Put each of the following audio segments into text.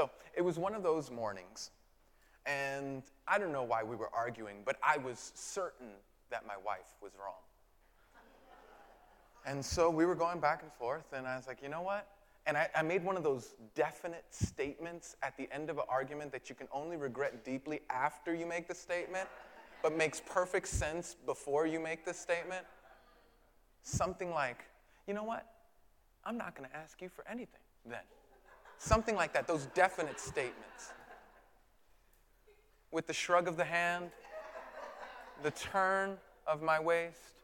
So it was one of those mornings, and I don't know why we were arguing, but I was certain that my wife was wrong. And so we were going back and forth, and I was like, you know what? And I, I, made one of those definite statements at the end of an argument that you can only regret deeply after you make the statement, but makes perfect sense before you make the statement. Something like, you know what? I'm not going to ask you for anything then. Something like that, those definite statements. With the shrug of the hand, the turn of my waist,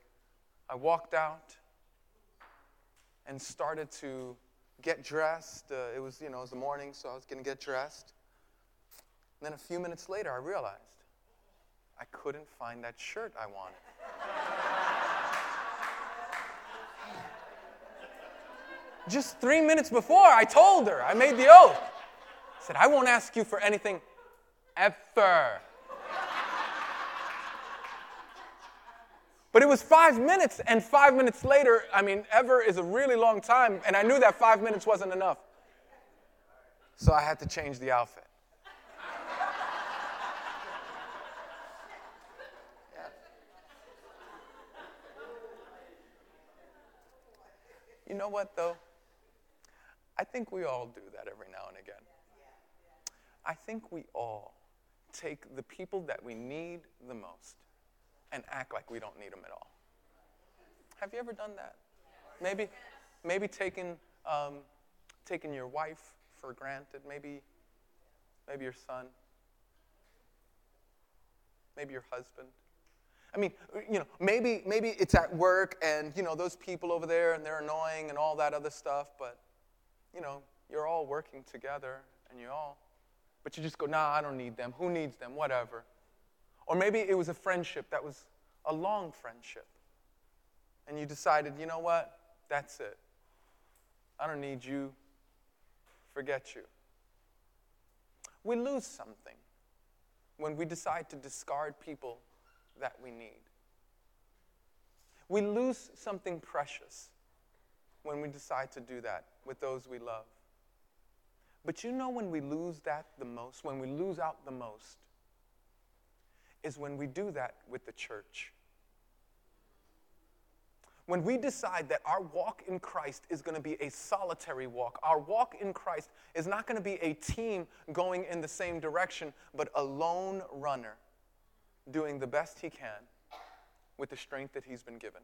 I walked out and started to get dressed. Uh, it was, you know, it was the morning, so I was going to get dressed. And then a few minutes later, I realized I couldn't find that shirt I wanted. Just three minutes before, I told her, I made the oath. I said, I won't ask you for anything ever. But it was five minutes, and five minutes later, I mean, ever is a really long time, and I knew that five minutes wasn't enough. So I had to change the outfit. You know what, though? I think we all do that every now and again. I think we all take the people that we need the most and act like we don't need them at all. Have you ever done that? Maybe, maybe taking, um, taking your wife for granted. Maybe, maybe your son. Maybe your husband. I mean, you know, maybe maybe it's at work and you know those people over there and they're annoying and all that other stuff, but you know, you're all working together and you all but you just go, nah, I don't need them. Who needs them? Whatever. Or maybe it was a friendship that was a long friendship. And you decided, you know what? That's it. I don't need you. Forget you. We lose something when we decide to discard people that we need. We lose something precious when we decide to do that with those we love. But you know when we lose that the most, when we lose out the most, is when we do that with the church. When we decide that our walk in Christ is going to be a solitary walk, our walk in Christ is not going to be a team going in the same direction, but a lone runner doing the best he can with the strength that he's been given.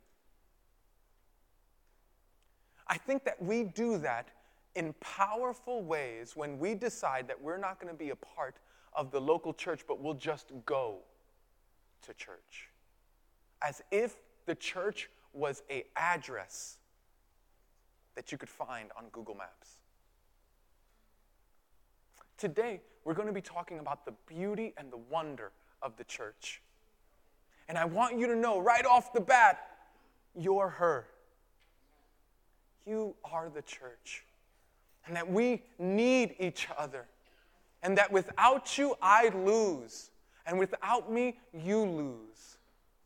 I think that we do that in powerful ways when we decide that we're not going to be a part of the local church, but we'll just go to church. As if the church was a address that you could find on Google Maps. Today, we're going to be talking about the beauty and the wonder of the church. And I want you to know right off the bat, you're her. You are the church. And that we need each other. And that without you, I lose. And without me, you lose.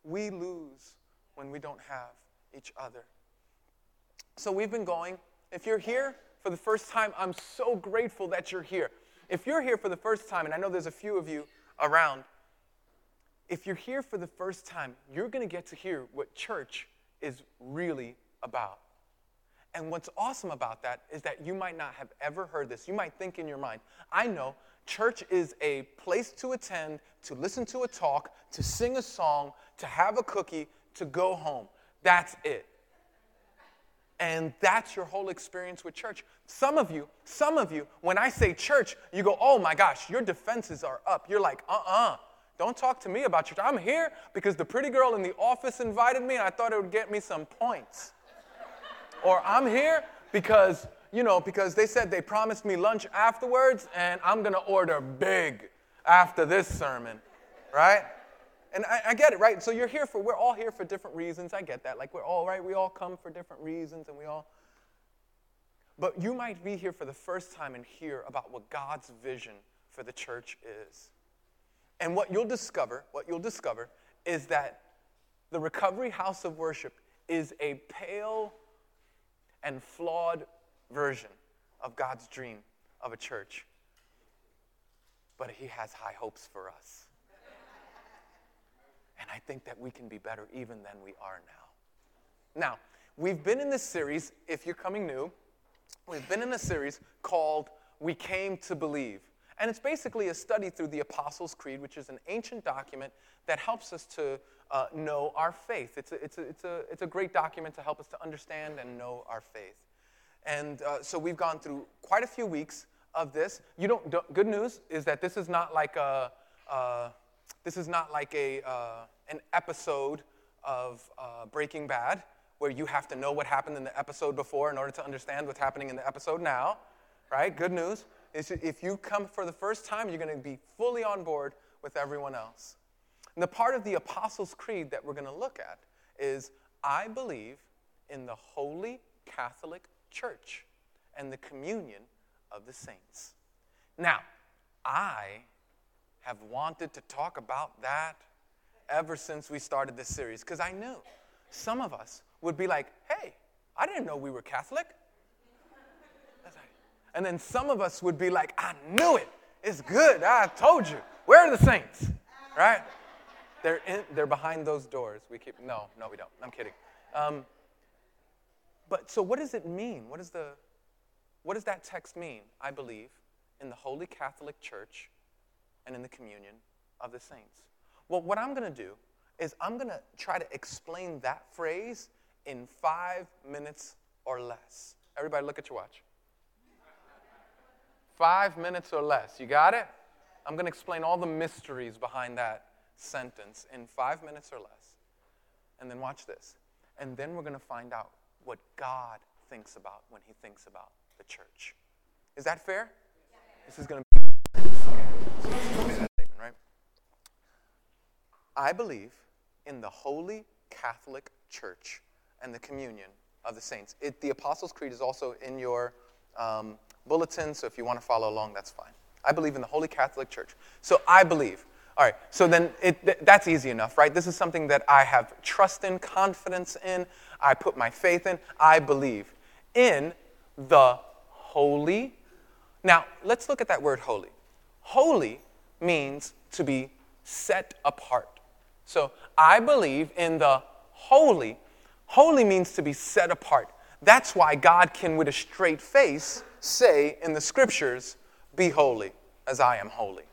We lose when we don't have each other. So we've been going. If you're here for the first time, I'm so grateful that you're here. If you're here for the first time, and I know there's a few of you around, if you're here for the first time, you're going to get to hear what church is really about. And what's awesome about that is that you might not have ever heard this. You might think in your mind, I know church is a place to attend, to listen to a talk, to sing a song, to have a cookie, to go home. That's it. And that's your whole experience with church. Some of you, some of you, when I say church, you go, oh my gosh, your defenses are up. You're like, uh uh-uh, uh, don't talk to me about church. I'm here because the pretty girl in the office invited me and I thought it would get me some points. Or I'm here because you know, because they said they promised me lunch afterwards, and I'm going to order big after this sermon, right? And I, I, get it, right? So you're here for, we're all here for different reasons. I get that. Like, we're all, right? We all come for different reasons, and we all. But you might be here for the first time and hear about what God's vision for the church is. And what you'll discover, what you'll discover is that the Recovery House of Worship is a pale and flawed version of God's dream of a church. but He has high hopes for us. And I think that we can be better even than we are now. Now, we've been in this series, if you're coming new, we've been in a series called We Came to Believe. And it's basically a study through the Apostles' Creed, which is an ancient document that helps us to uh, know our faith. It's a, it's, a, it's, a, it's a great document to help us to understand and know our faith. And uh, so we've gone through quite a few weeks of this. You don't, don't good news is that this is not like a, uh, this is not like a, uh, an episode of uh, Breaking Bad where you have to know what happened in the episode before in order to understand what's happening in the episode now, right? Good news is if you come for the first time, you're going to be fully on board with everyone else. And the part of the Apostles' Creed that we're going to look at is I believe in the Holy Catholic Church and the communion of the saints. Now, I have wanted to talk about that ever since we started this series because I knew some of us would be like, hey, I didn't know we were Catholic. And then some of us would be like, I knew it. It's good. I told you. Where are the saints? Right? They're, in, they're behind those doors. We keep, no, no, we don't. I'm kidding. Um, but so what does it mean? What, is the, what does that text mean? I believe in the Holy Catholic Church and in the communion of the saints. Well, what I'm going to do is I'm going to try to explain that phrase in five minutes or less. Everybody, look at your watch. Five minutes or less. You got it? I'm going to explain all the mysteries behind that sentence in five minutes or less. And then watch this. And then we're going to find out what God thinks about when he thinks about the church. Is that fair? This is going to be statement, right? I believe in the Holy Catholic Church and the communion of the saints. It, the Apostles' Creed is also in your um, bulletin, so if you want to follow along, that's fine. I believe in the Holy Catholic Church. So I believe. All right, so then it, that's easy enough, right? This is something that I have trust in, confidence in, I put my faith in, I believe in the holy. Now, let's look at that word holy. Holy means to be set apart. So I believe in the holy. Holy means to be set apart. That's why God can, with a straight face, say in the scriptures, Be holy as I am holy.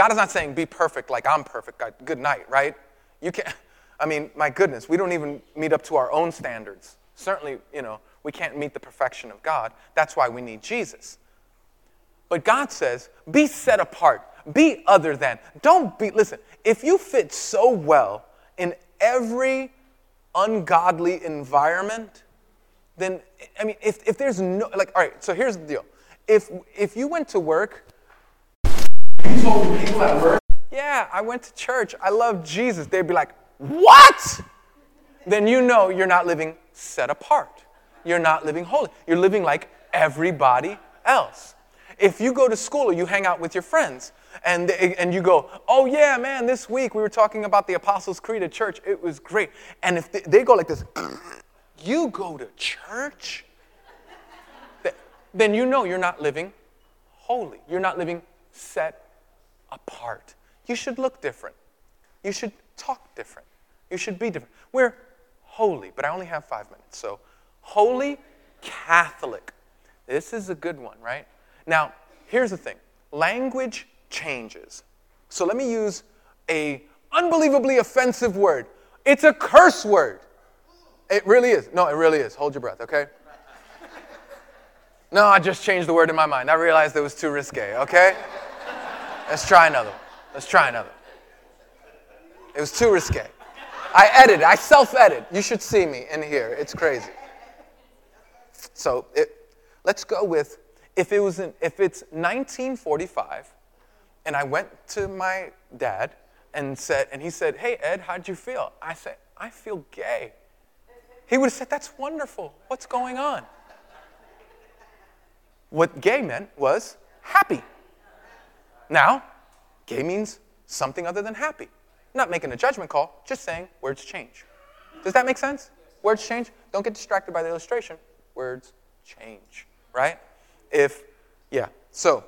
God is not saying, Be perfect like I'm perfect. Good night, right? You can't, I mean, my goodness, we don't even meet up to our own standards. Certainly, you know, we can't meet the perfection of God. That's why we need Jesus. But God says, Be set apart, be other than. Don't be, listen, if you fit so well in every ungodly environment, then, I mean, if, if there's no, like, all right, so here's the deal. If, if you went to work, you told people at work, yeah, I went to church, I love Jesus, they'd be like, what? Then you know you're not living set apart. You're not living holy. You're living like everybody else. If you go to school or you hang out with your friends and, and you go, oh yeah, man, this week we were talking about the Apostles' Creed at church. It was great. And if they, they go like this, you go to church? Then you know you're not living holy. You're not living set apart. You should look different. You should talk different. You should be different. We're holy, but I only have five minutes. So, holy Catholic. This is a good one, right? Now, here's the thing language changes. So let me use a unbelievably offensive word. It's a curse word. It really is. No, it really is. Hold your breath, okay? No, I just changed the word in my mind. I realized it was too risque, okay? Let's try another. one. Let's try another. It was too risque. I edited, I self edit. You should see me in here. It's crazy. So it, let's go with if, it was in, if it's 1945 and I went to my dad and said, and he said, Hey, Ed, how'd you feel? I said, I feel gay. He would have said, That's wonderful. What's going on? What gay meant was happy. Now, gay means something other than happy. not making a judgment call, just saying words change. Does that make sense? Words change. Don't get distracted by the illustration. Words change, right? If, yeah. So,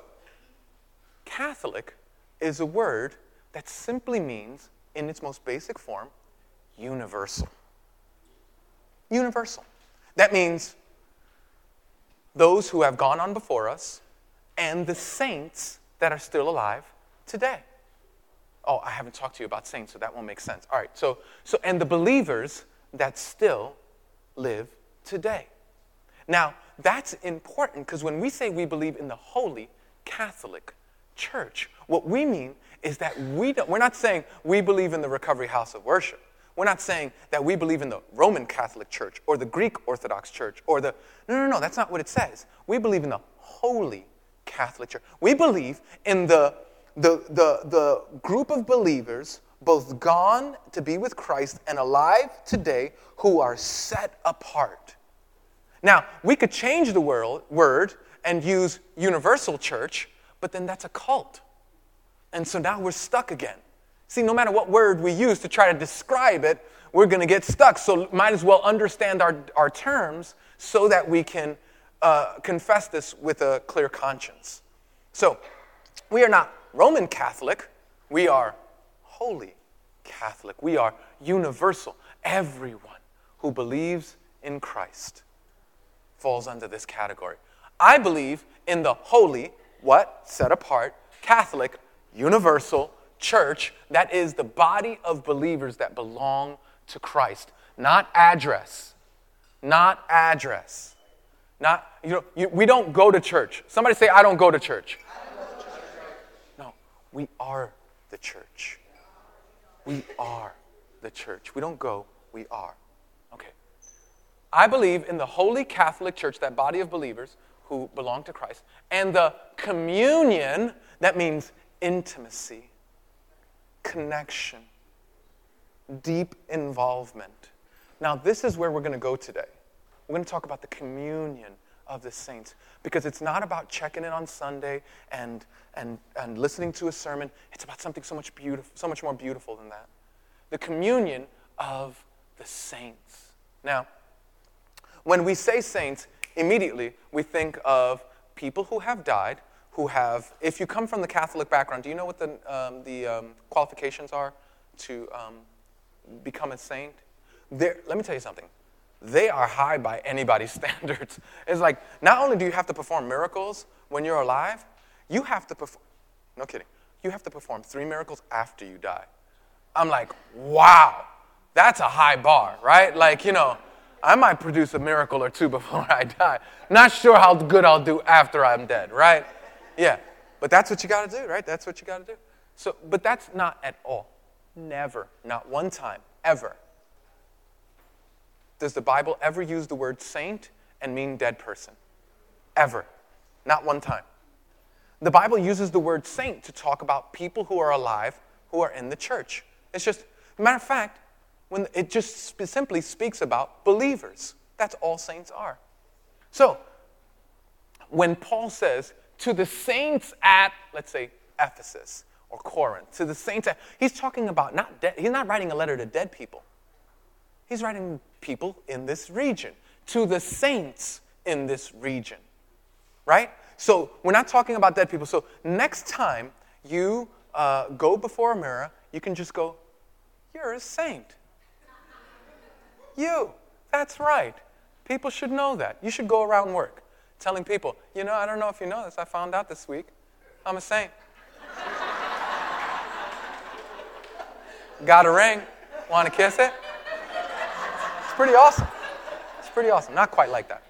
Catholic is a word that simply means, in its most basic form, universal. Universal. That means those who have gone on before us and the saints that are still alive today. Oh, I haven't talked to you about saints, so that won't make sense. All right, so, so and the believers that still live today. Now, that's important because when we say we believe in the holy Catholic Church, what we mean is that we don't, we're not saying we believe in the recovery house of worship. We're not saying that we believe in the Roman Catholic Church or the Greek Orthodox Church or the. No, no, no, that's not what it says. We believe in the Holy Catholic Church. We believe in the, the, the, the group of believers, both gone to be with Christ and alive today, who are set apart. Now, we could change the world, word and use universal church, but then that's a cult. And so now we're stuck again. See, no matter what word we use to try to describe it, we're going to get stuck. So might as well understand our, our terms so that we can uh, confess this with a clear conscience. So we are not Roman Catholic, we are holy Catholic. We are universal. Everyone who believes in Christ falls under this category. I believe in the holy, what? Set apart, Catholic, universal, church that is the body of believers that belong to Christ, not address. Not address. Not, you know, you, we don't go to church. Somebody say, I don't go to church. Go to church. No, we are the church. We are the church. We don't go, we are. Okay. I believe in the Holy Catholic Church, that body of believers who belong to Christ, and the communion, that means intimacy connection, deep involvement. Now, this is where we're going to go today. We're going to talk about the communion of the saints because it's not about checking in on Sunday and, and, and listening to a sermon. It's about something so much, beautiful, so much more beautiful than that. The communion of the saints. Now, when we say saints, immediately we think of people who have died who have, if you come from the Catholic background, do you know what the, um, the um, qualifications are to um, become a saint? They're, let me tell you something. They are high by anybody's standards. It's like, not only do you have to perform miracles when you're alive, you have to perform, no kidding, you have to perform three miracles after you die. I'm like, wow, that's a high bar, right? Like, you know, I might produce a miracle or two before I die. Not sure how good I'll do after I'm dead, right? Yeah. But that's what you got to do, right? That's what you got to do. So, but that's not at all. Never, not one time, ever. Does the Bible ever use the word saint and mean dead person? Ever. Not one time. The Bible uses the word saint to talk about people who are alive who are in the church. It's just, matter of fact, when it just simply speaks about believers. That's all saints are. So, when Paul says to the saints at, let's say, Ephesus or Corinth, to the saints at, he's talking about not dead, he's not writing a letter to dead people. He's writing people in this region, to the saints in this region, right? So we're not talking about dead people. So next time you uh, go before a mirror, you can just go, You're a saint. You. That's right. People should know that. You should go around work telling people, you know, I don't know if you know this, I found out this week. I'm a saint. Got a ring. Want to kiss it? It's pretty awesome. It's pretty awesome. Not quite like that.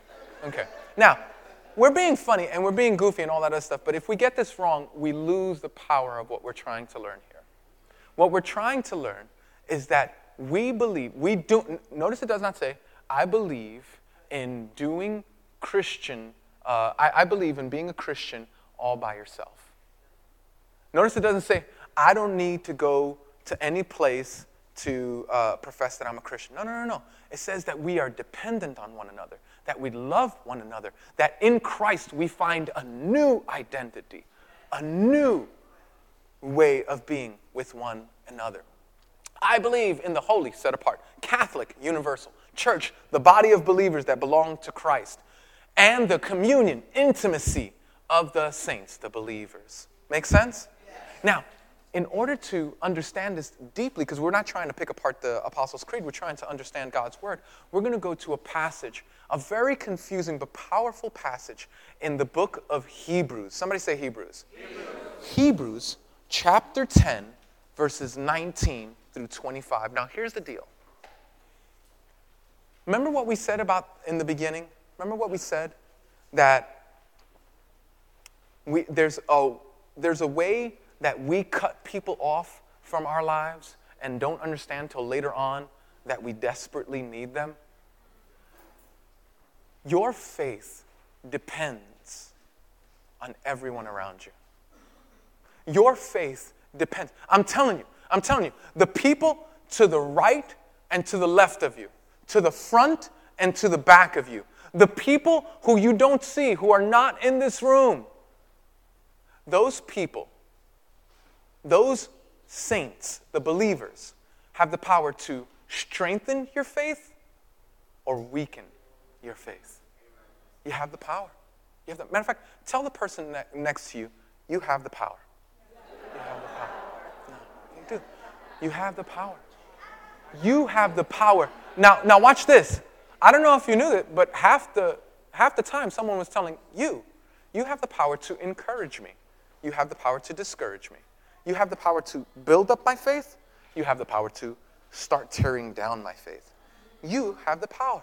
Okay. Now, we're being funny and we're being goofy and all that other stuff, but if we get this wrong, we lose the power of what we're trying to learn here. What we're trying to learn is that we believe, we do, notice it does not say, I believe in doing Christian uh, I, I believe in being a Christian all by yourself. Notice it doesn't say, I don't need to go to any place to uh, profess that I'm a Christian. No, no, no, no. It says that we are dependent on one another, that we love one another, that in Christ we find a new identity, a new way of being with one another. I believe in the holy, set apart, Catholic, universal, church, the body of believers that belong to Christ and the communion, intimacy of the saints, the believers. Make sense? Yes. Now, in order to understand this deeply, because we're not trying to pick apart the Apostles' Creed, we're trying to understand God's Word, we're going to go to a passage, a very confusing but powerful passage in the book of Hebrews. Somebody say Hebrews. Hebrews, Hebrews chapter 10, verses 19 through 25. Now, here's the deal. Remember what we said about in the beginning? Remember what we said? That we, there's, a, there's a way that we cut people off from our lives and don't understand till later on that we desperately need them? Your faith depends on everyone around you. Your faith depends. I'm telling you, I'm telling you, the people to the right and to the left of you, to the front and to the back of you, the people who you don't see, who are not in this room, those people those saints, the believers, have the power to strengthen your faith or weaken your faith. You have the power. You have the, matter of fact, tell the person ne- next to you, you have the power. You have the power. No, you do. You have the power. You have the power. Now, now watch this. I don't know if you knew it, but half the half the time someone was telling you, you have the power to encourage me. You have the power to discourage me. You have the power to build up my faith. You have the power to start tearing down my faith. You have the power.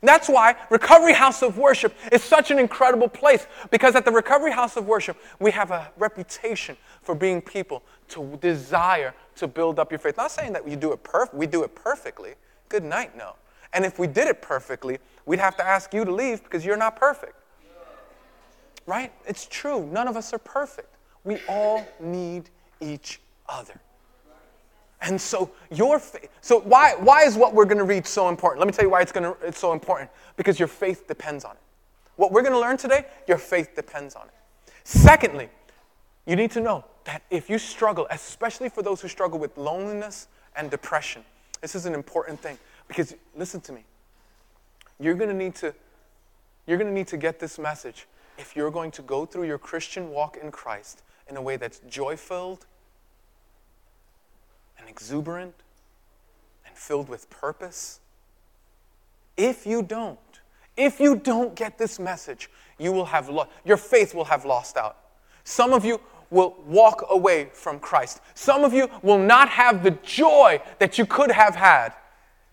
And that's why Recovery House of Worship is such an incredible place because at the Recovery House of Worship, we have a reputation for being people to desire to build up your faith. Not saying that we do it perf- we do it perfectly. Good night, no. And if we did it perfectly, we'd have to ask you to leave because you're not perfect. Right? It's true. None of us are perfect. We all need each other. And so your faith, so why, why is what we're going to read so important? Let me tell you why it's, going to, it's so important. Because your faith depends on it. What we're going to learn today, your faith depends on it. Secondly, you need to know that if you struggle, especially for those who struggle with loneliness and depression, this is an important thing. Because listen to me. You're going to need to you're going to need to get this message if you're going to go through your Christian walk in Christ in a way that's joy filled and exuberant and filled with purpose. If you don't, if you don't get this message, you will have lo- your faith will have lost out. Some of you will walk away from Christ. Some of you will not have the joy that you could have had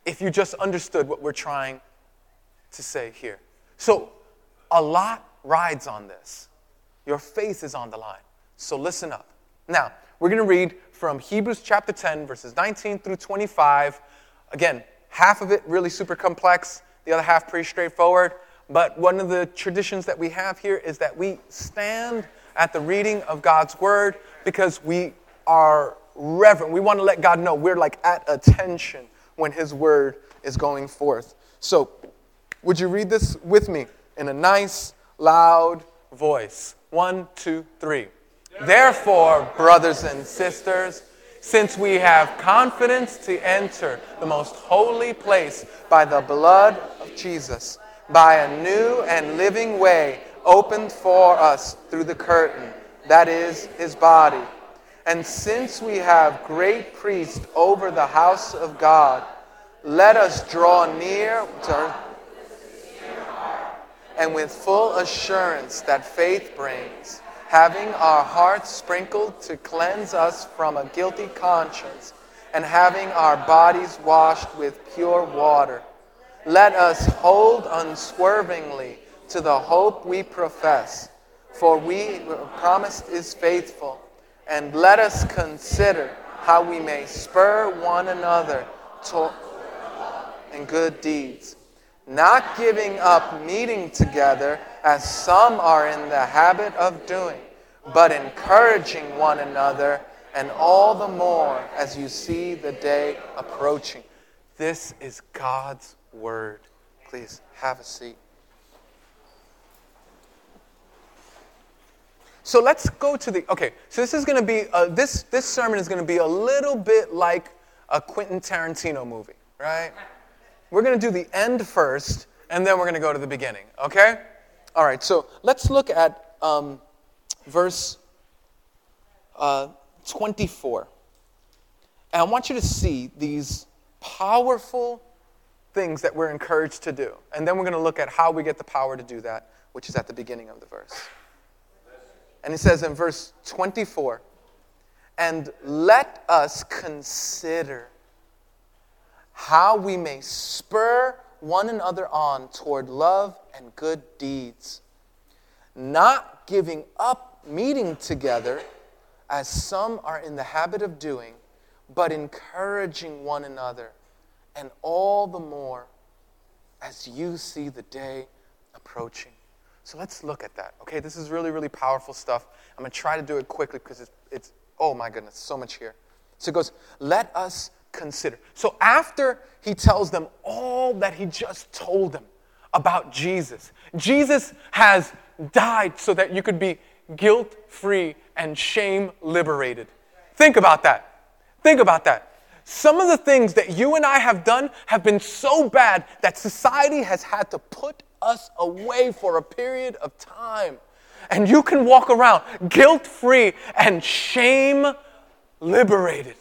if you just understood what we're trying to say here. So, a lot rides on this. Your faith is on the line. So, listen up. Now, we're going to read from Hebrews chapter 10, verses 19 through 25. Again, half of it really super complex, the other half pretty straightforward. But one of the traditions that we have here is that we stand at the reading of God's word because we are reverent. We want to let God know we're like at attention when his word is going forth. So, would you read this with me in a nice, loud voice? One, two, three. Therefore, brothers and sisters, since we have confidence to enter the most holy place by the blood of Jesus, by a new and living way opened for us through the curtain, that is, his body. And since we have great priest over the house of God, let us draw near to and with full assurance that faith brings having our hearts sprinkled to cleanse us from a guilty conscience, and having our bodies washed with pure water. Let us hold unswervingly to the hope we profess, for we promised is faithful. And let us consider how we may spur one another to in good deeds, not giving up meeting together as some are in the habit of doing, but encouraging one another, and all the more as you see the day approaching. This is God's word. Please have a seat. So let's go to the okay. So this is going to be a, this this sermon is going to be a little bit like a Quentin Tarantino movie, right? We're going to do the end first, and then we're going to go to the beginning. Okay? All right, so let's look at um, verse uh, 24. And I want you to see these powerful things that we're encouraged to do. And then we're going to look at how we get the power to do that, which is at the beginning of the verse. And it says in verse 24, and let us consider how we may spur one another on toward love and good deeds, not giving up meeting together as some are in the habit of doing, but encouraging one another, and all the more as you see the day approaching. So let's look at that. Okay, this is really, really powerful stuff. I'm going to try to do it quickly because it's, it's, oh my goodness, so much here. So it goes, let us consider. So after he tells them all that he just told them about Jesus, Jesus has died so that you could be guilt free and shame liberated. Think about that. Think about that. Some of the things that you and I have done have been so bad that society has had to put us away for a period of time. And you can walk around guilt free and shame liberated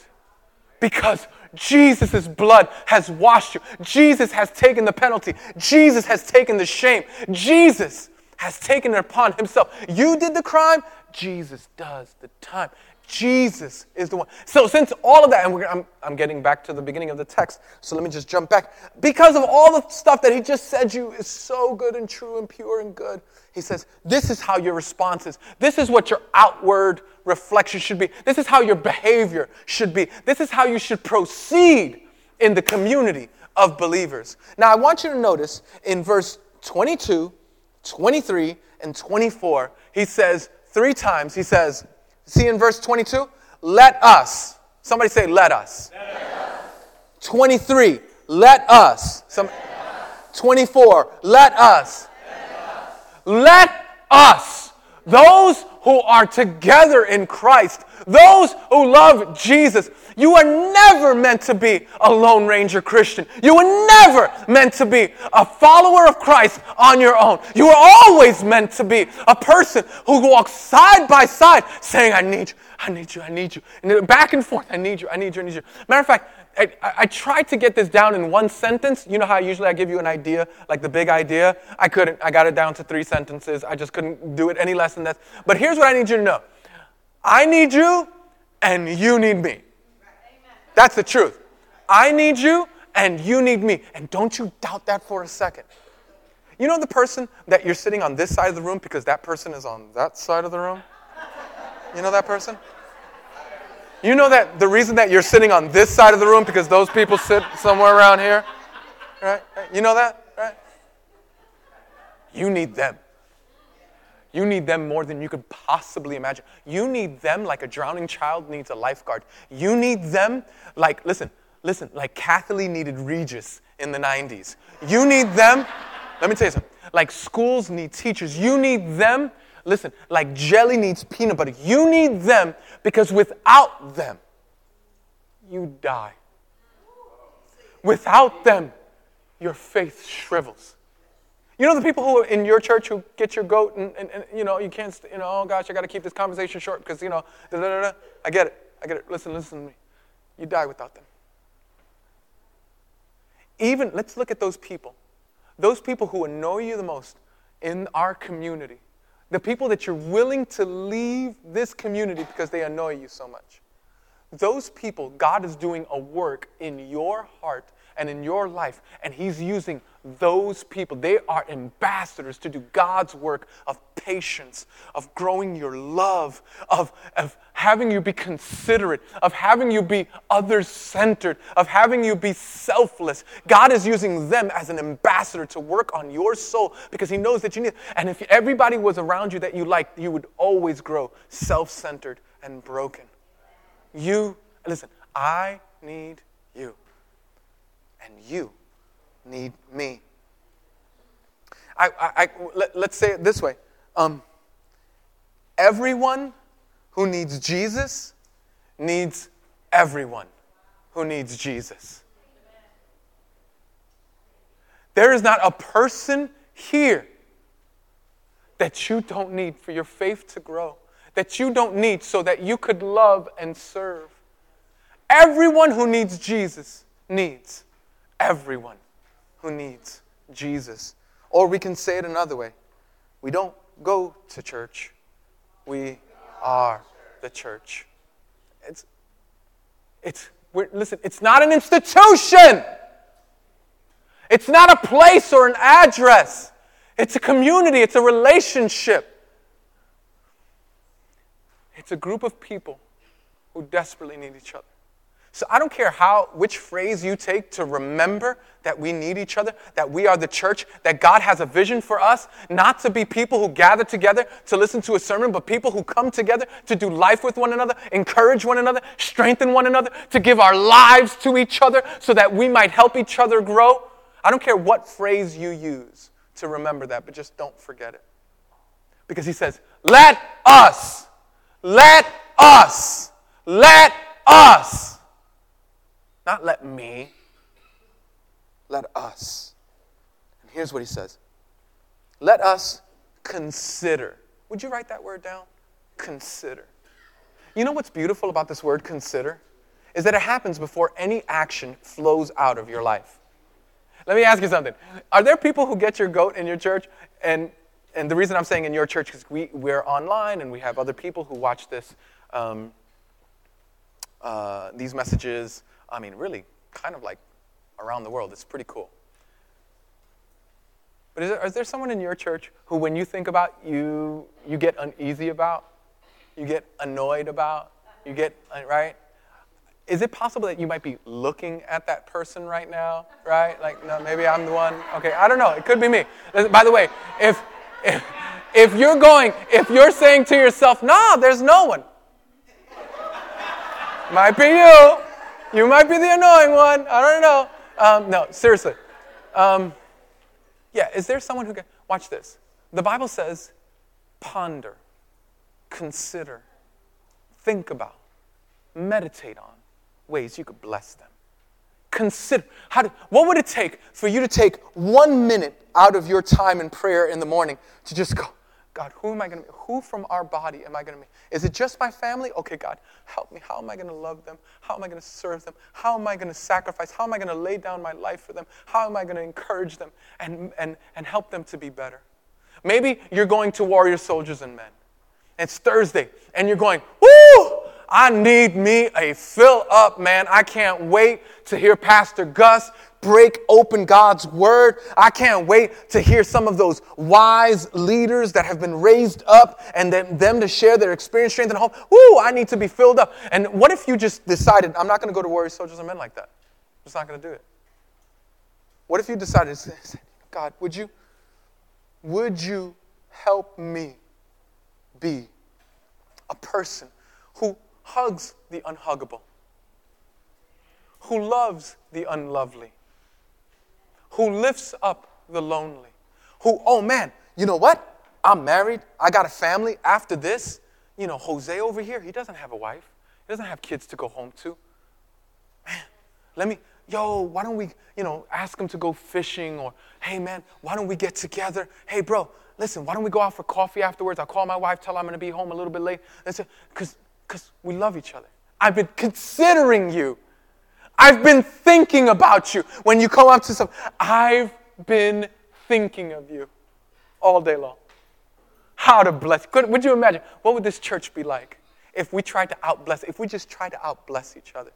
because Jesus' blood has washed you. Jesus has taken the penalty. Jesus has taken the shame. Jesus has taken it upon himself. You did the crime, Jesus does the time. Jesus is the one. So, since all of that, and I'm, I'm getting back to the beginning of the text, so let me just jump back. Because of all the stuff that he just said you is so good and true and pure and good, he says, This is how your response is. This is what your outward reflection should be. This is how your behavior should be. This is how you should proceed in the community of believers. Now, I want you to notice in verse 22, 23, and 24, he says three times, he says, See in verse 22? Let us. Somebody say, let us. Let us. 23. Let us. Some, let us. 24. Let us. Let us. Let us. Those who are together in Christ, those who love Jesus, you are never meant to be a Lone Ranger Christian. You were never meant to be a follower of Christ on your own. You are always meant to be a person who walks side by side saying, I need you, I need you, I need you. And back and forth, I need you, I need you, I need you. Matter of fact, I, I, tried to get this down in one sentence. You know how usually I give you an idea, like the big idea? I couldn't. I got it down to three sentences. I just couldn't do it any less than that. But here's what I need you to know I need you, and you need me. That's the truth. I need you, and you need me. And don't you doubt that for a second. You know the person that you're sitting on this side of the room because that person is on that side of the room? You know that person? You know that the reason that you're sitting on this side of the room because those people sit somewhere around here? Right? You know that? Right? You need them. You need them more than you could possibly imagine. You need them like a drowning child needs a lifeguard. You need them like, listen, listen, like Kathie Lee needed Regis in the 90s. You need them, let me tell you something, like schools need teachers. You need them Listen, like jelly needs peanut butter. You need them because without them, you die. Without them, your faith shrivels. You know the people who in your church who get your goat and, and, and you know, you can't, you know, oh gosh, I got to keep this conversation short because, you know, da, da, da, I get it. I get it. Listen, listen to me. You die without them. Even, let's look at those people. Those people who annoy you the most in our community the people that you're willing to leave this community because they annoy you so much. Those people, God is doing a work in your heart and in your life, and He's using those people. They are ambassadors to do God's work of patience, of growing your love, of, of having you be considerate, of having you be other centered, of having you be selfless. God is using them as an ambassador to work on your soul because He knows that you need. And if everybody was around you that you liked, you would always grow self centered and broken. You, listen, I need you and you need me. I, I, let, us say it this way um, everyone who needs Jesus needs everyone who needs Jesus. There is not a person here that you don't need for your faith to grow that you don't need so that you could love and serve. Everyone who needs Jesus needs. Everyone who needs Jesus. Or we can say it another way we don't go to church, we are the church. It's, it's, listen, it's not an institution. It's not a place or an address. It's a community, it's a relationship. It's a group of people who desperately need each other. So I don't care how which phrase you take to remember that we need each other, that we are the church, that God has a vision for us, not to be people who gather together to listen to a sermon, but people who come together to do life with one another, encourage one another, strengthen one another, to give our lives to each other so that we might help each other grow. I don't care what phrase you use to remember that, but just don't forget it. Because he says, "Let us let us let us not let me. Let us. And here's what he says Let us consider. Would you write that word down? Consider. You know what's beautiful about this word consider? Is that it happens before any action flows out of your life. Let me ask you something. Are there people who get your goat in your church? And, and the reason I'm saying in your church is we, we're online and we have other people who watch this, um, uh, these messages I mean, really, kind of like around the world. It's pretty cool. But is there, is there someone in your church who, when you think about, you, you get uneasy about, you get annoyed about, you get, uh, right? Is it possible that you might be looking at that person right now, right? Like, no, maybe I'm the one. Okay, I don't know. It could be me. By the way, if, if, if you're going, if you're saying to yourself, no, there's no one, might be you. You might be the annoying one. I don't know. Um, no, seriously. Um, yeah, is there someone who can. Watch this. The Bible says, ponder, consider, think about, meditate on ways you could bless them. Consider. How do, what would it take for you to take one minute out of your time in prayer in the morning to just go, God, who am I going to be? Who from our body am I going to be? Is it just my family? Okay, God, help me. How am I going to love them? How am I going to serve them? How am I going to sacrifice? How am I going to lay down my life for them? How am I going to encourage them and, and, and help them to be better? Maybe you're going to Warrior Soldiers and Men. It's Thursday, and you're going, woo! I need me a fill up, man. I can't wait to hear Pastor Gus break open God's word. I can't wait to hear some of those wise leaders that have been raised up and then them to share their experience, strength, and hope. Ooh, I need to be filled up. And what if you just decided, I'm not going to go to Warrior Soldiers and Men like that? I'm just not going to do it. What if you decided, God, would you, would you help me be a person who hugs the unhuggable, who loves the unlovely, who lifts up the lonely, who, oh man, you know what? I'm married, I got a family. After this, you know, Jose over here, he doesn't have a wife, he doesn't have kids to go home to. Man, let me, yo, why don't we, you know, ask him to go fishing or, hey man, why don't we get together? Hey bro, listen, why don't we go out for coffee afterwards? I'll call my wife, tell her I'm gonna be home a little bit late. Because we love each other. I've been considering you. I've been thinking about you. When you come up to some, I've been thinking of you all day long. How to bless. Could, would you imagine? What would this church be like if we tried to outbless, if we just tried to outbless each other?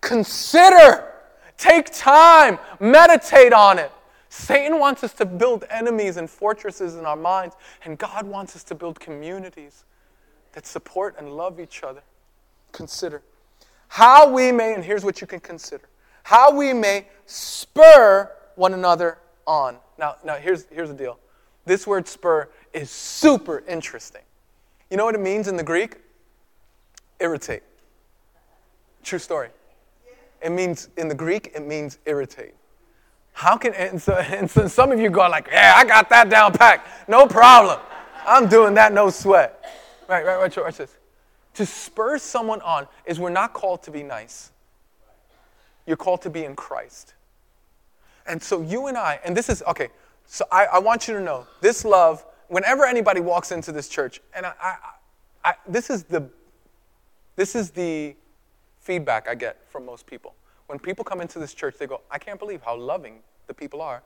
Consider, take time, meditate on it. Satan wants us to build enemies and fortresses in our minds, and God wants us to build communities that support and love each other. Consider how we may, and here's what you can consider how we may spur one another on. Now, now here's, here's the deal. This word spur is super interesting. You know what it means in the Greek? Irritate. True story. It means, in the Greek, it means irritate. How can, and so, and so some of you go like, yeah, I got that down packed. No problem. I'm doing that, no sweat. Right, right, right, watch this. To spur someone on is we're not called to be nice. You're called to be in Christ. And so you and I, and this is, okay, so I, I want you to know this love, whenever anybody walks into this church, and I, I, I, this is the this is the feedback I get from most people. When people come into this church, they go, I can't believe how loving the people are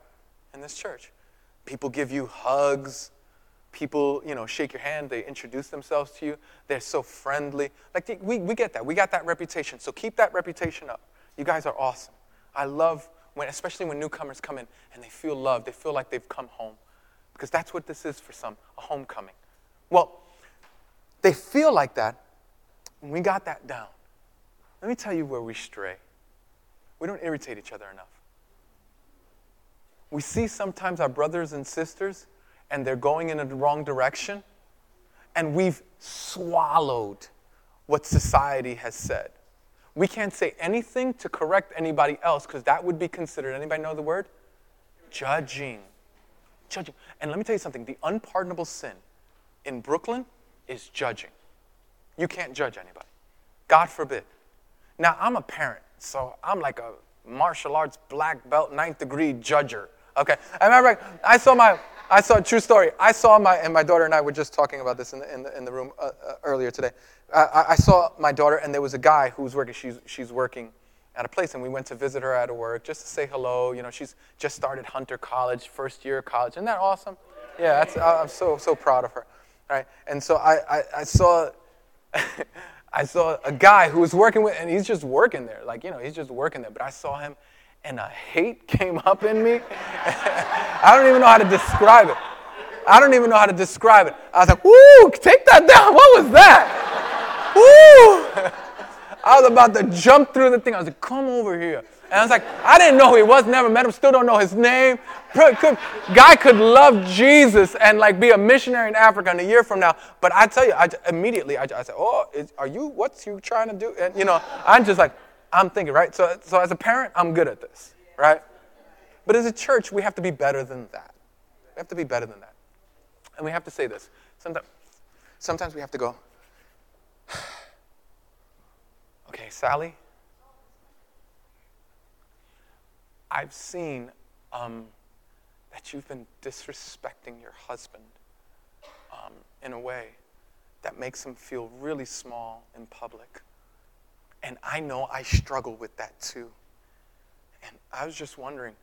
in this church. People give you hugs. People, you know, shake your hand. They introduce themselves to you. They're so friendly. Like, we, we get that. We got that reputation. So keep that reputation up. You guys are awesome. I love when, especially when newcomers come in and they feel loved. They feel like they've come home. Because that's what this is for some a homecoming. Well, they feel like that. And we got that down. Let me tell you where we stray. We don't irritate each other enough. We see sometimes our brothers and sisters and they're going in the wrong direction, and we've swallowed what society has said. We can't say anything to correct anybody else because that would be considered, anybody know the word? Judging. Judging. And let me tell you something the unpardonable sin in Brooklyn is judging. You can't judge anybody. God forbid. Now, I'm a parent, so I'm like a martial arts black belt, ninth degree judger. Okay, I remember I saw my, I saw a true story. I saw my, and my daughter and I were just talking about this in the, in the, in the room uh, uh, earlier today. Uh, I saw my daughter, and there was a guy who was working. She's, she's working at a place, and we went to visit her at work just to say hello. You know, she's just started Hunter College, first year of college. Isn't that awesome? Yeah, I'm so so proud of her. Right, and so I, I, I saw. I saw a guy who was working with, and he's just working there. Like, you know, he's just working there. But I saw him, and a hate came up in me. I don't even know how to describe it. I don't even know how to describe it. I was like, ooh, take that down. What was that? Ooh. I was about to jump through the thing. I was like, come over here. And I was like, I didn't know who he was, never met him, still don't know his name. Guy could love Jesus and like be a missionary in Africa in a year from now. But I tell you, I immediately, I, I said, oh, is, are you, what's you trying to do? And you know, I'm just like, I'm thinking, right? So, so as a parent, I'm good at this, right? But as a church, we have to be better than that. We have to be better than that. And we have to say this. Sometimes, sometimes we have to go, okay, Sally, I've seen um, that you've been disrespecting your husband um, in a way that makes him feel really small in public. And I know I struggle with that too. And I was just wondering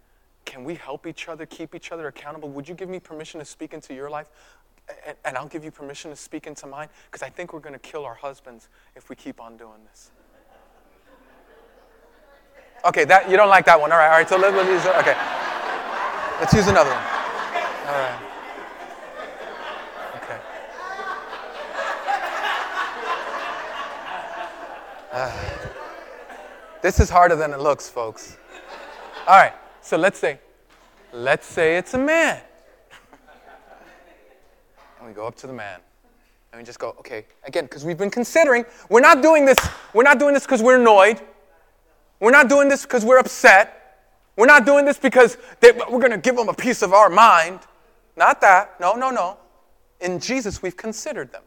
can we help each other, keep each other accountable? Would you give me permission to speak into your life? And, and I'll give you permission to speak into mine because I think we're going to kill our husbands if we keep on doing this. Okay, that you don't like that one. All right, all right. So let, us use okay. Let's use another one. All right. Okay. Uh, this is harder than it looks, folks. All right. So let's say, let's say it's a man. and we go up to the man. And we just go, okay, again, because we've been considering, we're not doing this, we're not doing this because we're annoyed. We're not doing this because we're upset. We're not doing this because they, we're going to give them a piece of our mind. Not that. No, no, no. In Jesus, we've considered them.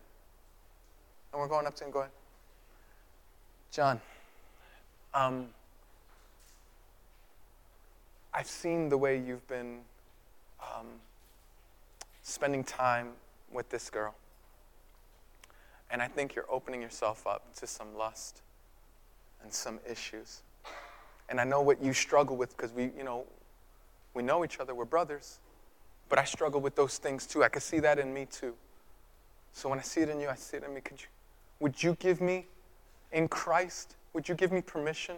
And we're going up to him going, John, um, I've seen the way you've been um, spending time with this girl. And I think you're opening yourself up to some lust and some issues. And I know what you struggle with because we, you know, we know each other, we're brothers. But I struggle with those things too. I can see that in me too. So when I see it in you, I see it in me. Could you, would you give me, in Christ, would you give me permission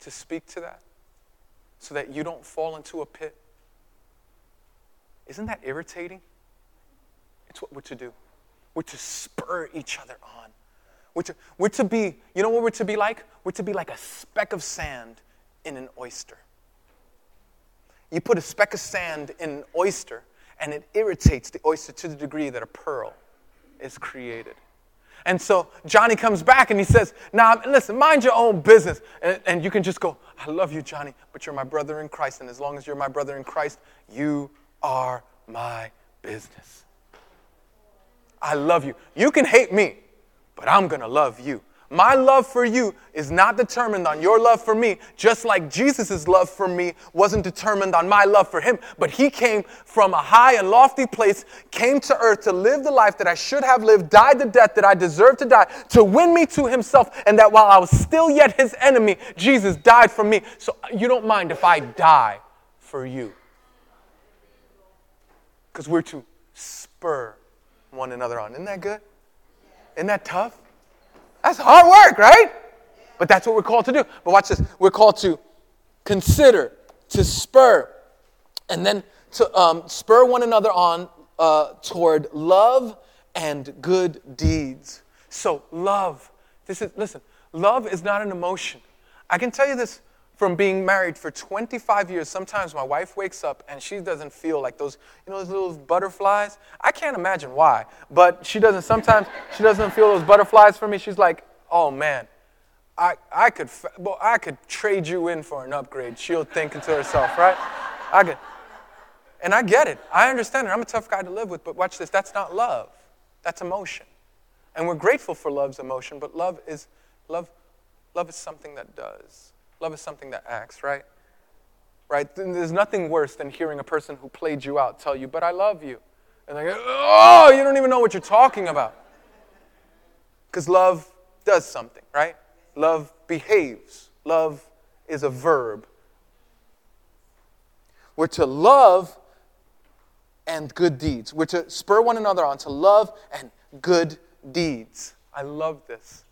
to speak to that so that you don't fall into a pit? Isn't that irritating? It's what we're to do. We're to spur each other on. We're to, we're to be, you know what we're to be like? We're to be like a speck of sand in an oyster. You put a speck of sand in an oyster, and it irritates the oyster to the degree that a pearl is created. And so Johnny comes back and he says, Now, listen, mind your own business. And, and you can just go, I love you, Johnny, but you're my brother in Christ. And as long as you're my brother in Christ, you are my business. I love you. You can hate me, but I'm going to love you. My love for you is not determined on your love for me, just like Jesus' love for me wasn't determined on my love for him. But he came from a high and lofty place, came to earth to live the life that I should have lived, died the death that I deserved to die, to win me to himself, and that while I was still yet his enemy, Jesus died for me. So you don't mind if I die for you. Because we're to spur one another on. Isn't that good? Isn't that tough? That's hard work, right? But that's what we're called to do. But watch this. We're called to consider, to spur, and then to um, spur one another on uh, toward love and good deeds. So, love. This is, listen, love is not an emotion. I can tell you this from being married for 25 years, sometimes my wife wakes up and she doesn't feel like those, you know, those little butterflies. I can't imagine why, but she doesn't. Sometimes she doesn't feel those butterflies for me. She's like, oh man, I, I could, well, I could trade you in for an upgrade. She'll think to herself, right? I could, and I get it. I understand it. I'm a tough guy to live with, but watch this. That's not love. That's emotion. And we're grateful for love's emotion, but love is love. Love is something that does. Love is something that acts, right? Right? There's nothing worse than hearing a person who played you out tell you, but I love you. And they go, oh, you don't even know what you're talking about. Because love does something, right? Love behaves. Love is a verb. We're to love and good deeds. We're to spur one another on to love and good deeds. I love this.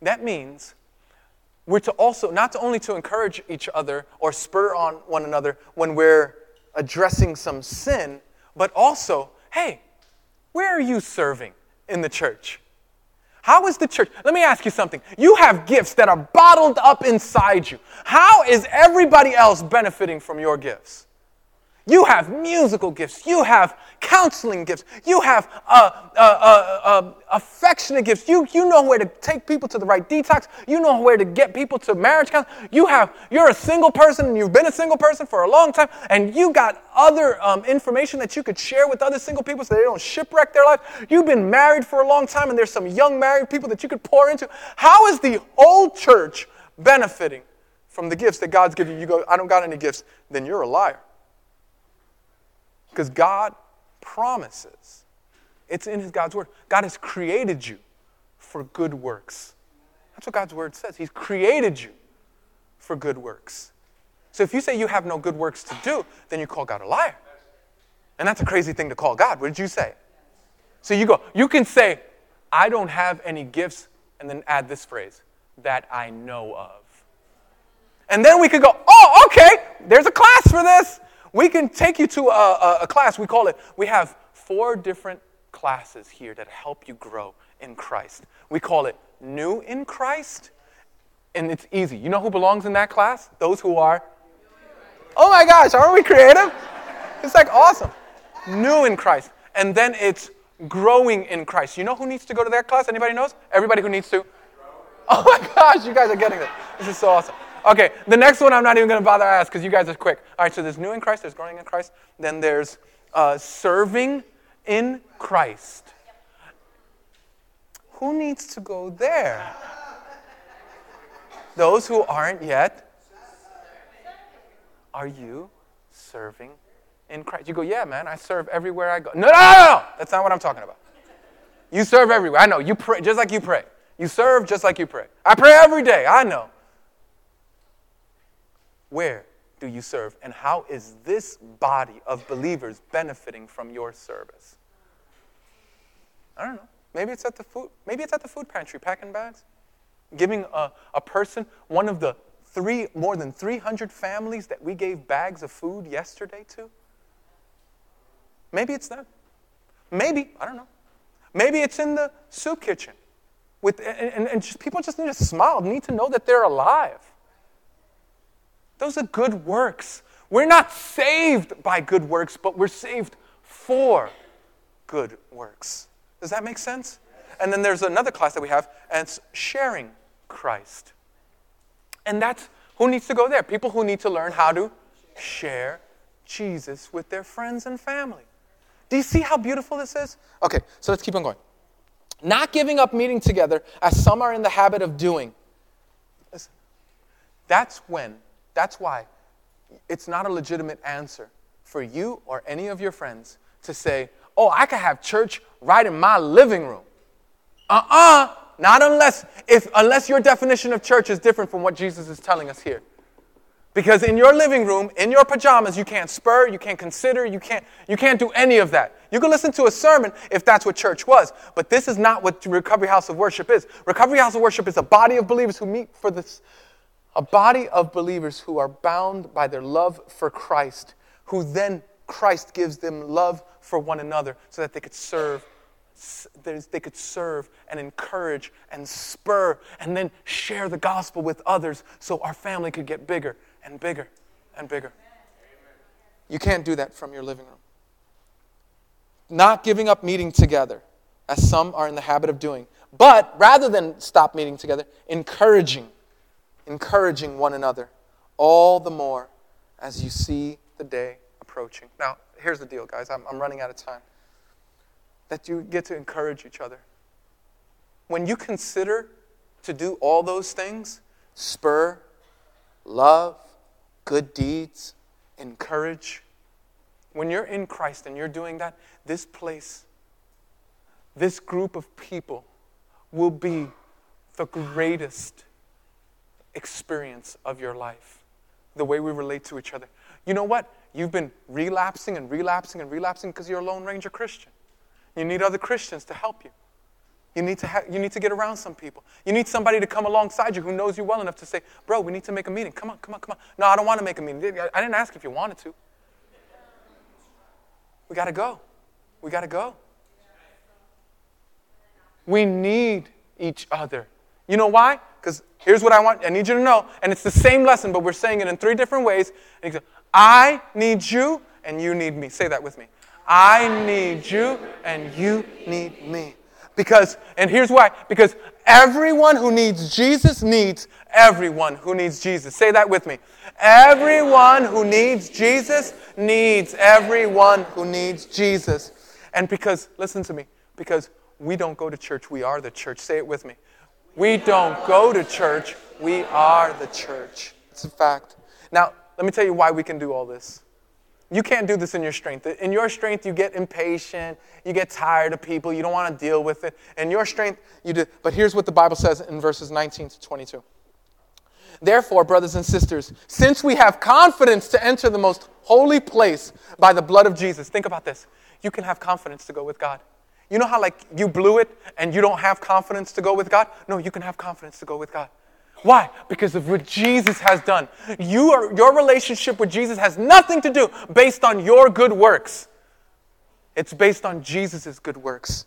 That means we're to also, not to only to encourage each other or spur on one another when we're addressing some sin, but also, hey, where are you serving in the church? How is the church? Let me ask you something. You have gifts that are bottled up inside you. How is everybody else benefiting from your gifts? You have musical gifts. You have counseling gifts. You have uh, uh, uh, uh, affectionate gifts. You, you know where to take people to the right detox. You know where to get people to marriage counseling. You have, you're a single person and you've been a single person for a long time and you got other um, information that you could share with other single people so they don't shipwreck their life. You've been married for a long time and there's some young married people that you could pour into. How is the old church benefiting from the gifts that God's given you? You go, I don't got any gifts. Then you're a liar. Because God promises. It's in his God's word. God has created you for good works. That's what God's word says. He's created you for good works. So if you say you have no good works to do, then you call God a liar. And that's a crazy thing to call God. What did you say? So you go, you can say, I don't have any gifts, and then add this phrase, that I know of. And then we could go, oh, okay, there's a class for this. We can take you to a, a, a class. We call it, we have four different classes here that help you grow in Christ. We call it New in Christ, and it's easy. You know who belongs in that class? Those who are. Oh my gosh, aren't we creative? It's like awesome. New in Christ. And then it's growing in Christ. You know who needs to go to that class? Anybody knows? Everybody who needs to? Oh my gosh, you guys are getting it. This is so awesome. Okay, the next one I'm not even going to bother ask because you guys are quick. All right, so there's new in Christ, there's growing in Christ, then there's uh, serving in Christ. Who needs to go there? Those who aren't yet. Are you serving in Christ? You go, yeah, man, I serve everywhere I go. No, no, no, no. That's not what I'm talking about. You serve everywhere. I know. You pray just like you pray. You serve just like you pray. I pray every day. I know. Where do you serve? And how is this body of believers benefiting from your service? I don't know. Maybe it's at the food, maybe it's at the food pantry packing bags. Giving a, a person, one of the three, more than 300 families that we gave bags of food yesterday to. Maybe it's them. Maybe, I don't know. Maybe it's in the soup kitchen. With, and, and just, people just need to smile, need to know that they're alive. Those are good works. We're not saved by good works, but we're saved for good works. Does that make sense? And then there's another class that we have, and it's sharing Christ. And that's who needs to go there? People who need to learn how to share Jesus with their friends and family. Do you see how beautiful this is? Okay, so let's keep on going. Not giving up meeting together, as some are in the habit of doing. That's when, that's why it's not a legitimate answer for you or any of your friends to say, oh, I could have church right in my living room. Uh uh not unless, if, unless your definition of church is different from what Jesus is telling us here. Because in your living room, in your pajamas, you can't spur, you can't consider, you can't, you can't do any of that. You can listen to a sermon if that's what church was, but this is not what Recovery House of Worship is. Recovery House of Worship is a body of believers who meet for this, a body of believers who are bound by their love for Christ, who then Christ gives them love for one another so that they could serve they could serve and encourage and spur and then share the gospel with others so our family could get bigger and bigger and bigger. You can't do that from your living room. Not giving up meeting together, as some are in the habit of doing, but rather than stop meeting together, encouraging, encouraging one another, all the more as you see the day approaching. Now, here's the deal, guys. I'm, I'm running out of time. That you get to encourage each other. When you consider to do all those things, spur, love, good deeds, encourage. When you're in Christ and you're doing that, this place, this group of people will be the greatest experience of your life. The way we relate to each other. You know what? You've been relapsing and relapsing and relapsing because you're a Lone Ranger Christian. You need other Christians to help you. You need, to ha- you need to get around some people. You need somebody to come alongside you who knows you well enough to say, Bro, we need to make a meeting. Come on, come on, come on. No, I don't want to make a meeting. I didn't ask if you wanted to. We got to go. We got to go. We need each other. You know why? Because here's what I want, I need you to know, and it's the same lesson, but we're saying it in three different ways. And goes, I need you, and you need me. Say that with me. I need you, and you need me. Because, and here's why because everyone who needs Jesus needs everyone who needs Jesus. Say that with me. Everyone who needs Jesus needs everyone who needs Jesus. And because, listen to me, because we don't go to church, we are the church. Say it with me. We don't go to church, we are the church. It's a fact. Now, let me tell you why we can do all this. You can't do this in your strength. In your strength, you get impatient, you get tired of people, you don't want to deal with it. In your strength, you do. But here's what the Bible says in verses 19 to 22. Therefore, brothers and sisters, since we have confidence to enter the most holy place by the blood of Jesus, think about this. You can have confidence to go with God. You know how, like, you blew it and you don't have confidence to go with God? No, you can have confidence to go with God. Why? Because of what Jesus has done. You are, your relationship with Jesus has nothing to do based on your good works. It's based on Jesus' good works.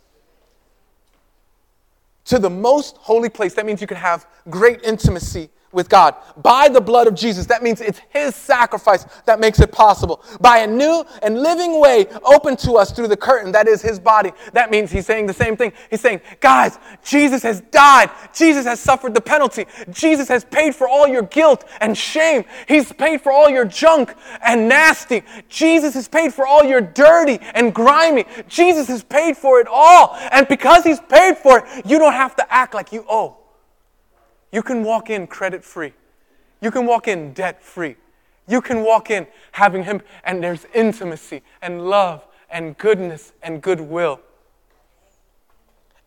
To the most holy place, that means you can have great intimacy with God by the blood of Jesus. That means it's His sacrifice that makes it possible. By a new and living way open to us through the curtain that is His body. That means He's saying the same thing. He's saying, guys, Jesus has died. Jesus has suffered the penalty. Jesus has paid for all your guilt and shame. He's paid for all your junk and nasty. Jesus has paid for all your dirty and grimy. Jesus has paid for it all. And because He's paid for it, you don't have to act like you owe. You can walk in credit free. You can walk in debt free. You can walk in having Him, and there's intimacy and love and goodness and goodwill.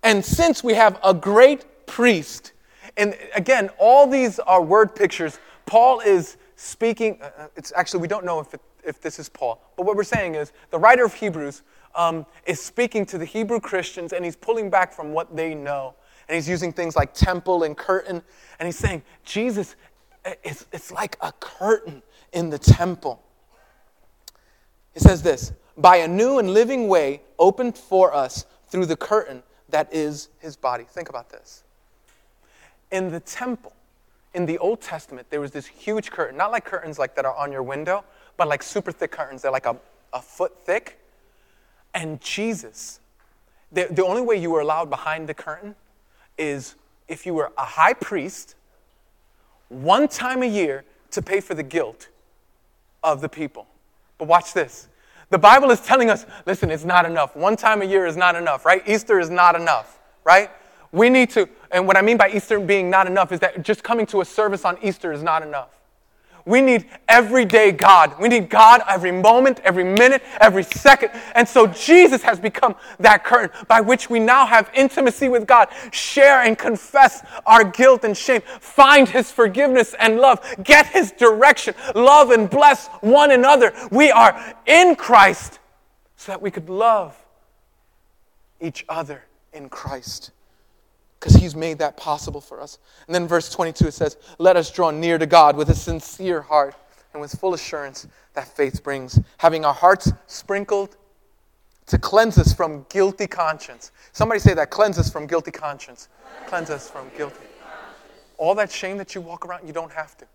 And since we have a great priest, and again, all these are word pictures, Paul is speaking. Uh, uh, it's actually, we don't know if, it, if this is Paul, but what we're saying is the writer of Hebrews um, is speaking to the Hebrew Christians and he's pulling back from what they know and he's using things like temple and curtain. And he's saying, Jesus, it's, it's like a curtain in the temple. He says this by a new and living way opened for us through the curtain that is his body. Think about this. In the temple, in the Old Testament, there was this huge curtain, not like curtains like that are on your window, but like super thick curtains. They're like a, a foot thick. And Jesus, the, the only way you were allowed behind the curtain is if you were a high priest, one time a year to pay for the guilt of the people. But watch this. The Bible is telling us listen, it's not enough. One time a year is not enough, right? Easter is not enough. right? We need to, and what I mean by Easter being not enough is that just coming to a service on Easter is not enough. We need everyday God. We need God every moment, every minute, every second. And so Jesus has become that curtain by which we now have intimacy with God, share and confess our guilt and shame, find His forgiveness and love, get His direction, love and bless one another. We are in Christ so that we could love each other in Christ because he's made that possible for us. And then verse 22 it says, Let us draw near to God with a sincere heart and with full assurance that faith brings, having our hearts sprinkled to cleanse us from guilty conscience. Somebody say that cleanse us from guilty conscience. Cleanse us from guilty. All that shame that you walk around, you don't have to.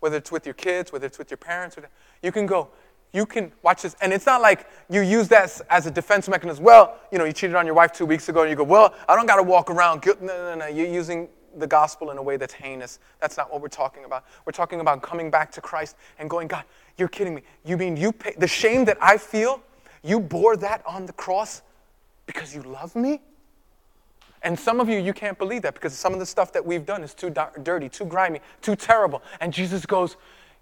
Whether it's with your kids, whether it's with your parents, you can go, you can watch this, and it's not like you use that as a defense mechanism. Well, you know, you cheated on your wife two weeks ago, and you go, well, I don't got to walk around. No, no, no. You're using the gospel in a way that's heinous. That's not what we're talking about. We're talking about coming back to Christ and going, God, you're kidding me. You mean you pay the shame that I feel? You bore that on the cross because you love me? And some of you, you can't believe that because some of the stuff that we've done is too dirty, too grimy, too terrible. And Jesus goes,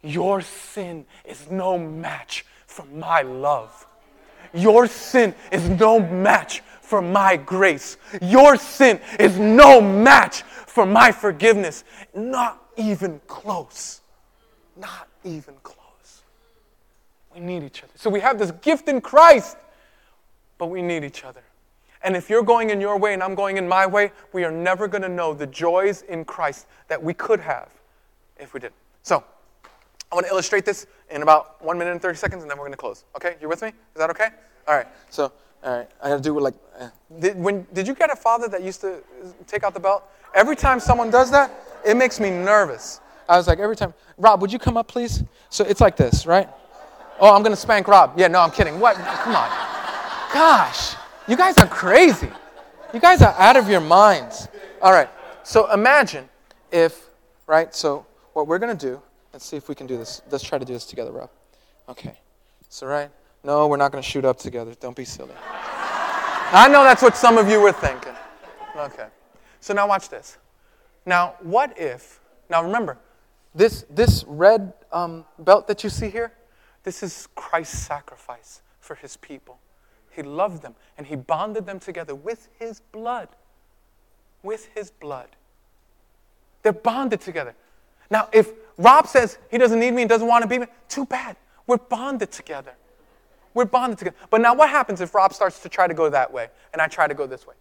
your sin is no match for my love. Your sin is no match for my grace. Your sin is no match for my forgiveness. Not even close. Not even close. We need each other. So we have this gift in Christ, but we need each other. And if you're going in your way and I'm going in my way, we are never going to know the joys in Christ that we could have if we didn't. So, I want to illustrate this in about one minute and 30 seconds, and then we're going to close. Okay? You with me? Is that okay? All right. So, all right. I got to do like. Uh, did, when, did you get a father that used to take out the belt? Every time someone does that, it makes me nervous. I was like, every time, Rob, would you come up, please? So it's like this, right? Oh, I'm going to spank Rob. Yeah, no, I'm kidding. What? Come on. Gosh, you guys are crazy. You guys are out of your minds. All right. So imagine if, right? So what we're going to do Let's see if we can do this. Let's try to do this together, Rob. Okay. So, right? No, we're not going to shoot up together. Don't be silly. I know that's what some of you were thinking. Okay. So now watch this. Now, what if, now remember, this, this red um, belt that you see here, this is Christ's sacrifice for his people. He loved them and he bonded them together with his blood. With his blood. They're bonded together. Now, if Rob says he doesn't need me and doesn't want to be me, too bad. We're bonded together. We're bonded together. But now, what happens if Rob starts to try to go that way and I try to go this way?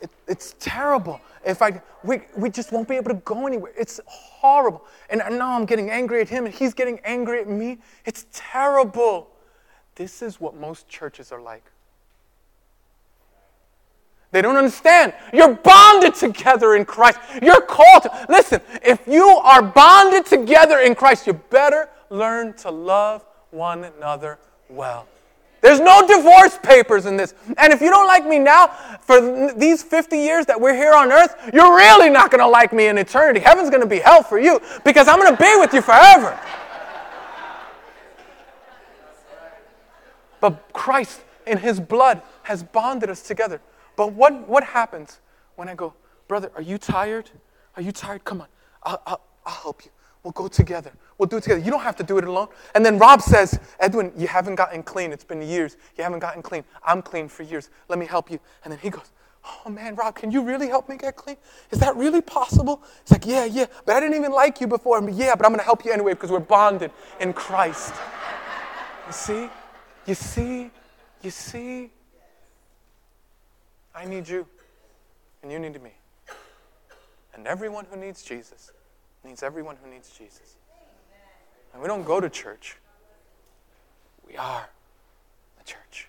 It, it's terrible. If I, we, we just won't be able to go anywhere. It's horrible. And now I'm getting angry at him and he's getting angry at me. It's terrible. This is what most churches are like. They don't understand. You're bonded together in Christ. You're called to. Listen, if you are bonded together in Christ, you better learn to love one another well. There's no divorce papers in this. And if you don't like me now, for these 50 years that we're here on earth, you're really not going to like me in eternity. Heaven's going to be hell for you because I'm going to be with you forever. But Christ, in His blood, has bonded us together. But what, what happens when I go, brother, are you tired? Are you tired? Come on, I'll, I'll, I'll help you. We'll go together. We'll do it together. You don't have to do it alone. And then Rob says, Edwin, you haven't gotten clean. It's been years. You haven't gotten clean. I'm clean for years. Let me help you. And then he goes, Oh man, Rob, can you really help me get clean? Is that really possible? It's like, Yeah, yeah, but I didn't even like you before. Yeah, but I'm going to help you anyway because we're bonded in Christ. You see? You see? You see? I need you, and you need me. And everyone who needs Jesus needs everyone who needs Jesus. And we don't go to church, we are the church.